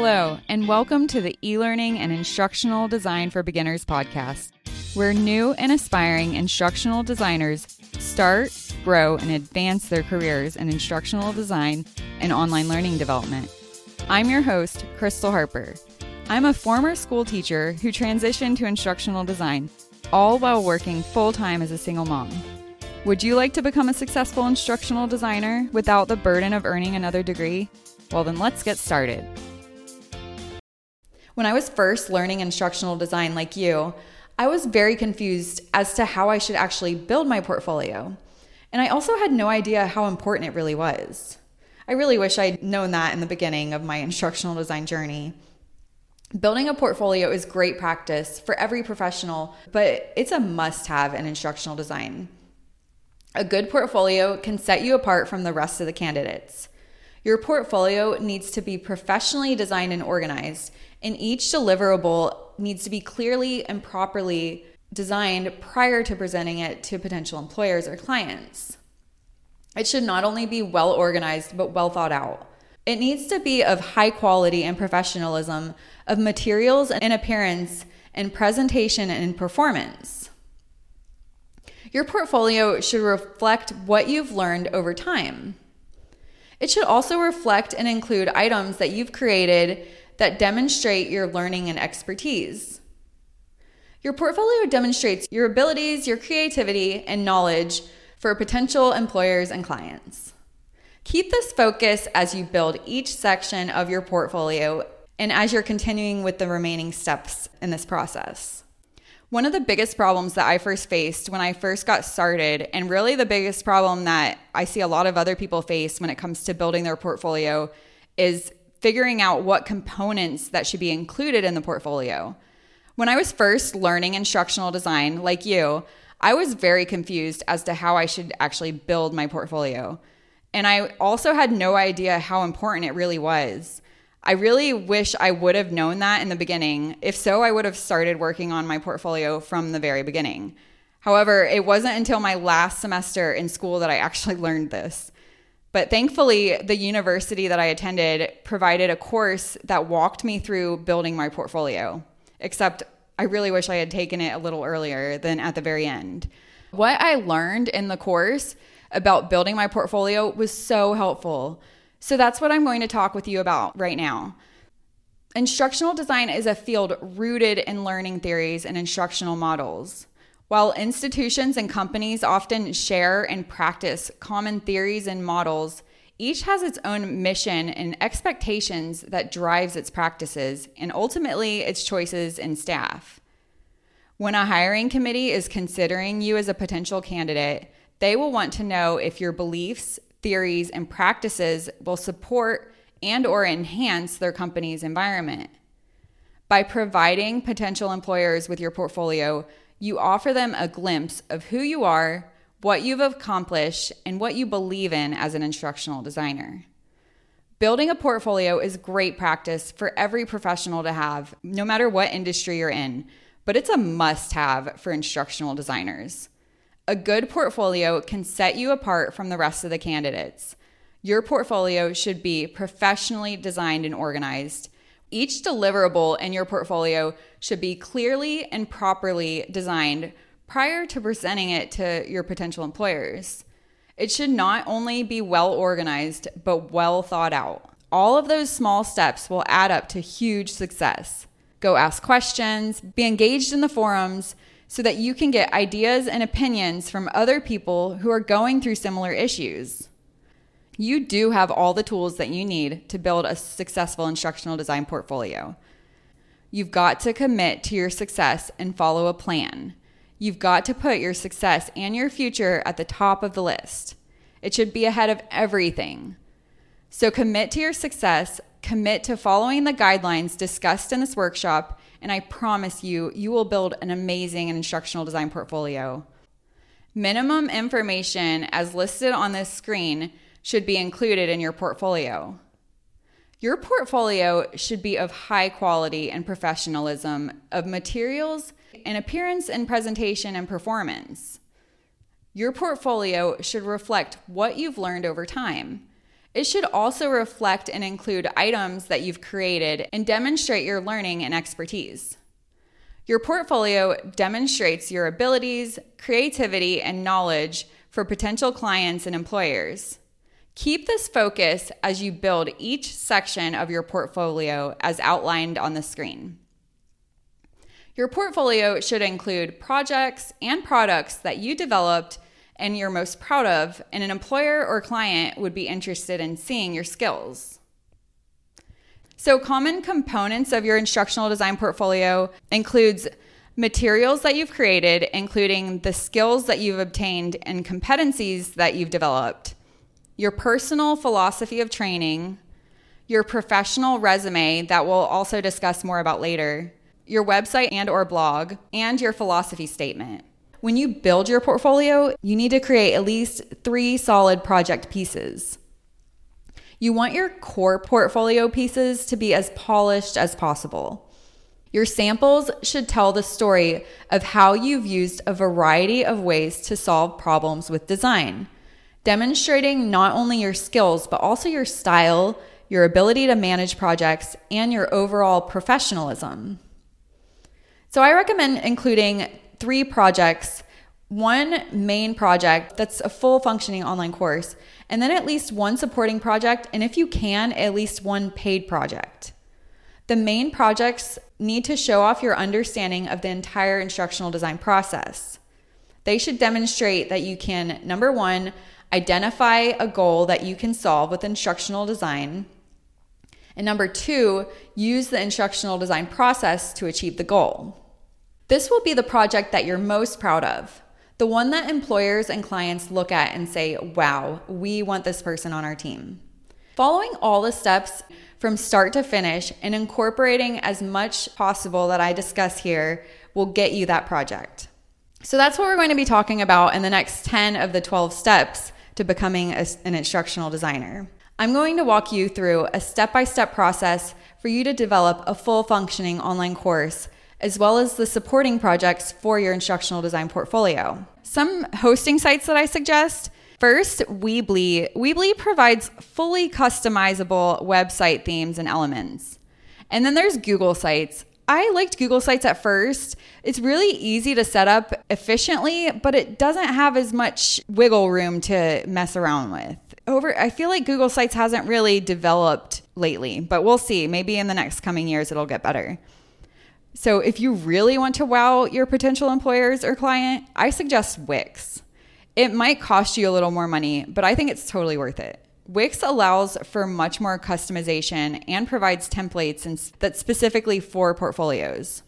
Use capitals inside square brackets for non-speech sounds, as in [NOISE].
Hello, and welcome to the e learning and instructional design for beginners podcast, where new and aspiring instructional designers start, grow, and advance their careers in instructional design and online learning development. I'm your host, Crystal Harper. I'm a former school teacher who transitioned to instructional design, all while working full time as a single mom. Would you like to become a successful instructional designer without the burden of earning another degree? Well, then let's get started. When I was first learning instructional design, like you, I was very confused as to how I should actually build my portfolio. And I also had no idea how important it really was. I really wish I'd known that in the beginning of my instructional design journey. Building a portfolio is great practice for every professional, but it's a must have in instructional design. A good portfolio can set you apart from the rest of the candidates. Your portfolio needs to be professionally designed and organized, and each deliverable needs to be clearly and properly designed prior to presenting it to potential employers or clients. It should not only be well organized, but well thought out. It needs to be of high quality and professionalism of materials and appearance and presentation and performance. Your portfolio should reflect what you've learned over time. It should also reflect and include items that you've created that demonstrate your learning and expertise. Your portfolio demonstrates your abilities, your creativity, and knowledge for potential employers and clients. Keep this focus as you build each section of your portfolio and as you're continuing with the remaining steps in this process. One of the biggest problems that I first faced when I first got started, and really the biggest problem that I see a lot of other people face when it comes to building their portfolio, is figuring out what components that should be included in the portfolio. When I was first learning instructional design, like you, I was very confused as to how I should actually build my portfolio. And I also had no idea how important it really was. I really wish I would have known that in the beginning. If so, I would have started working on my portfolio from the very beginning. However, it wasn't until my last semester in school that I actually [LAUGHS] learned this. But thankfully, the university that I attended provided a course that walked me through building my portfolio. Except I really wish I had taken it a little earlier than at the very end. What I learned in the course about building my portfolio was so helpful. So that's what I'm going to talk with you about right now. Instructional design is a field rooted in learning theories and instructional models. While institutions and companies often share and practice common theories and models, each has its own mission and expectations that drives its practices and ultimately its choices in staff. When a hiring committee is considering you as a potential candidate, they will want to know if your beliefs, theories, and practices will support and or enhance their company's environment. By providing potential employers with your portfolio, you offer them a glimpse of who you are, what you've accomplished, and what you believe in as an instructional designer. Building a portfolio is great practice for every professional to have, no matter what industry you're in, but it's a must have for instructional designers. A good portfolio can set you apart from the rest of the candidates. Your portfolio should be professionally designed and organized. Each deliverable in your portfolio should be clearly and properly designed prior to presenting it to your potential employers. It should not only be well organized, but well thought out. All of those small steps will add up to huge success. Go ask questions, be engaged in the forums so that you can get ideas and opinions from other people who are going through similar issues. You do have all the tools that you need to build a successful instructional design portfolio. You've got to commit to your success and follow a plan. You've got to put your success and your future at the top of the list. It should be ahead of everything. So commit to your success, commit to following the guidelines discussed in this workshop, and I promise you, you will build an amazing instructional design portfolio. Minimum information as listed on this screen should be included in your portfolio. Your portfolio should be of high quality and professionalism of materials and appearance and presentation and performance. Your portfolio should reflect what you've learned over time. It should also reflect and include items that you've created and demonstrate your learning and expertise. Your portfolio demonstrates your abilities, creativity, and knowledge for potential clients and employers. Keep this focus as you build each section of your portfolio as outlined on the screen. Your portfolio should include projects and products that you developed and you're most proud of, and an employer or client would be interested in seeing your skills. So, common components of your instructional design portfolio includes materials that you've created, including the skills that you've obtained and competencies that you've developed, your personal philosophy of training, your professional resume that we'll also discuss more about later, your website and or blog, and your philosophy statement. When you build your portfolio, you need to create at least 3 solid project pieces. You want your core portfolio pieces to be as polished as possible. Your samples should tell the story of how you've used a variety of ways to solve problems with design, demonstrating not only your skills, but also your style, your ability to manage projects, and your overall professionalism. So, I recommend including three projects one main project that's a full functioning online course, and then at least one supporting project, and if you can, at least one paid project. The main projects need to show off your understanding of the entire instructional design process. They should demonstrate that you can, number one, identify a goal that you can solve with instructional design. And number two, use the instructional design process to achieve the goal. This will be the project that you're most proud of the one that employers and clients look at and say, wow, we want this person on our team. Following all the steps from start to finish and incorporating as much possible that I discuss here will get you that project. So that's what we're going to be talking about in the next 10 of the 12 steps to becoming a, an instructional designer. I'm going to walk you through a step by step process for you to develop a full functioning online course as well as the supporting projects for your instructional design portfolio. Some hosting sites that I suggest First, Weebly. Weebly provides fully customizable website themes and elements. And then there's Google Sites. I liked Google Sites at first. It's really easy to set up efficiently, but it doesn't have as much wiggle room to mess around with. Over I feel like Google Sites hasn't really developed lately, but we'll see. Maybe in the next coming years it'll get better. So if you really want to wow your potential employers or client, I suggest Wix. It might cost you a little more money, but I think it's totally worth it. Wix allows for much more customization and provides templates that's specifically for portfolios.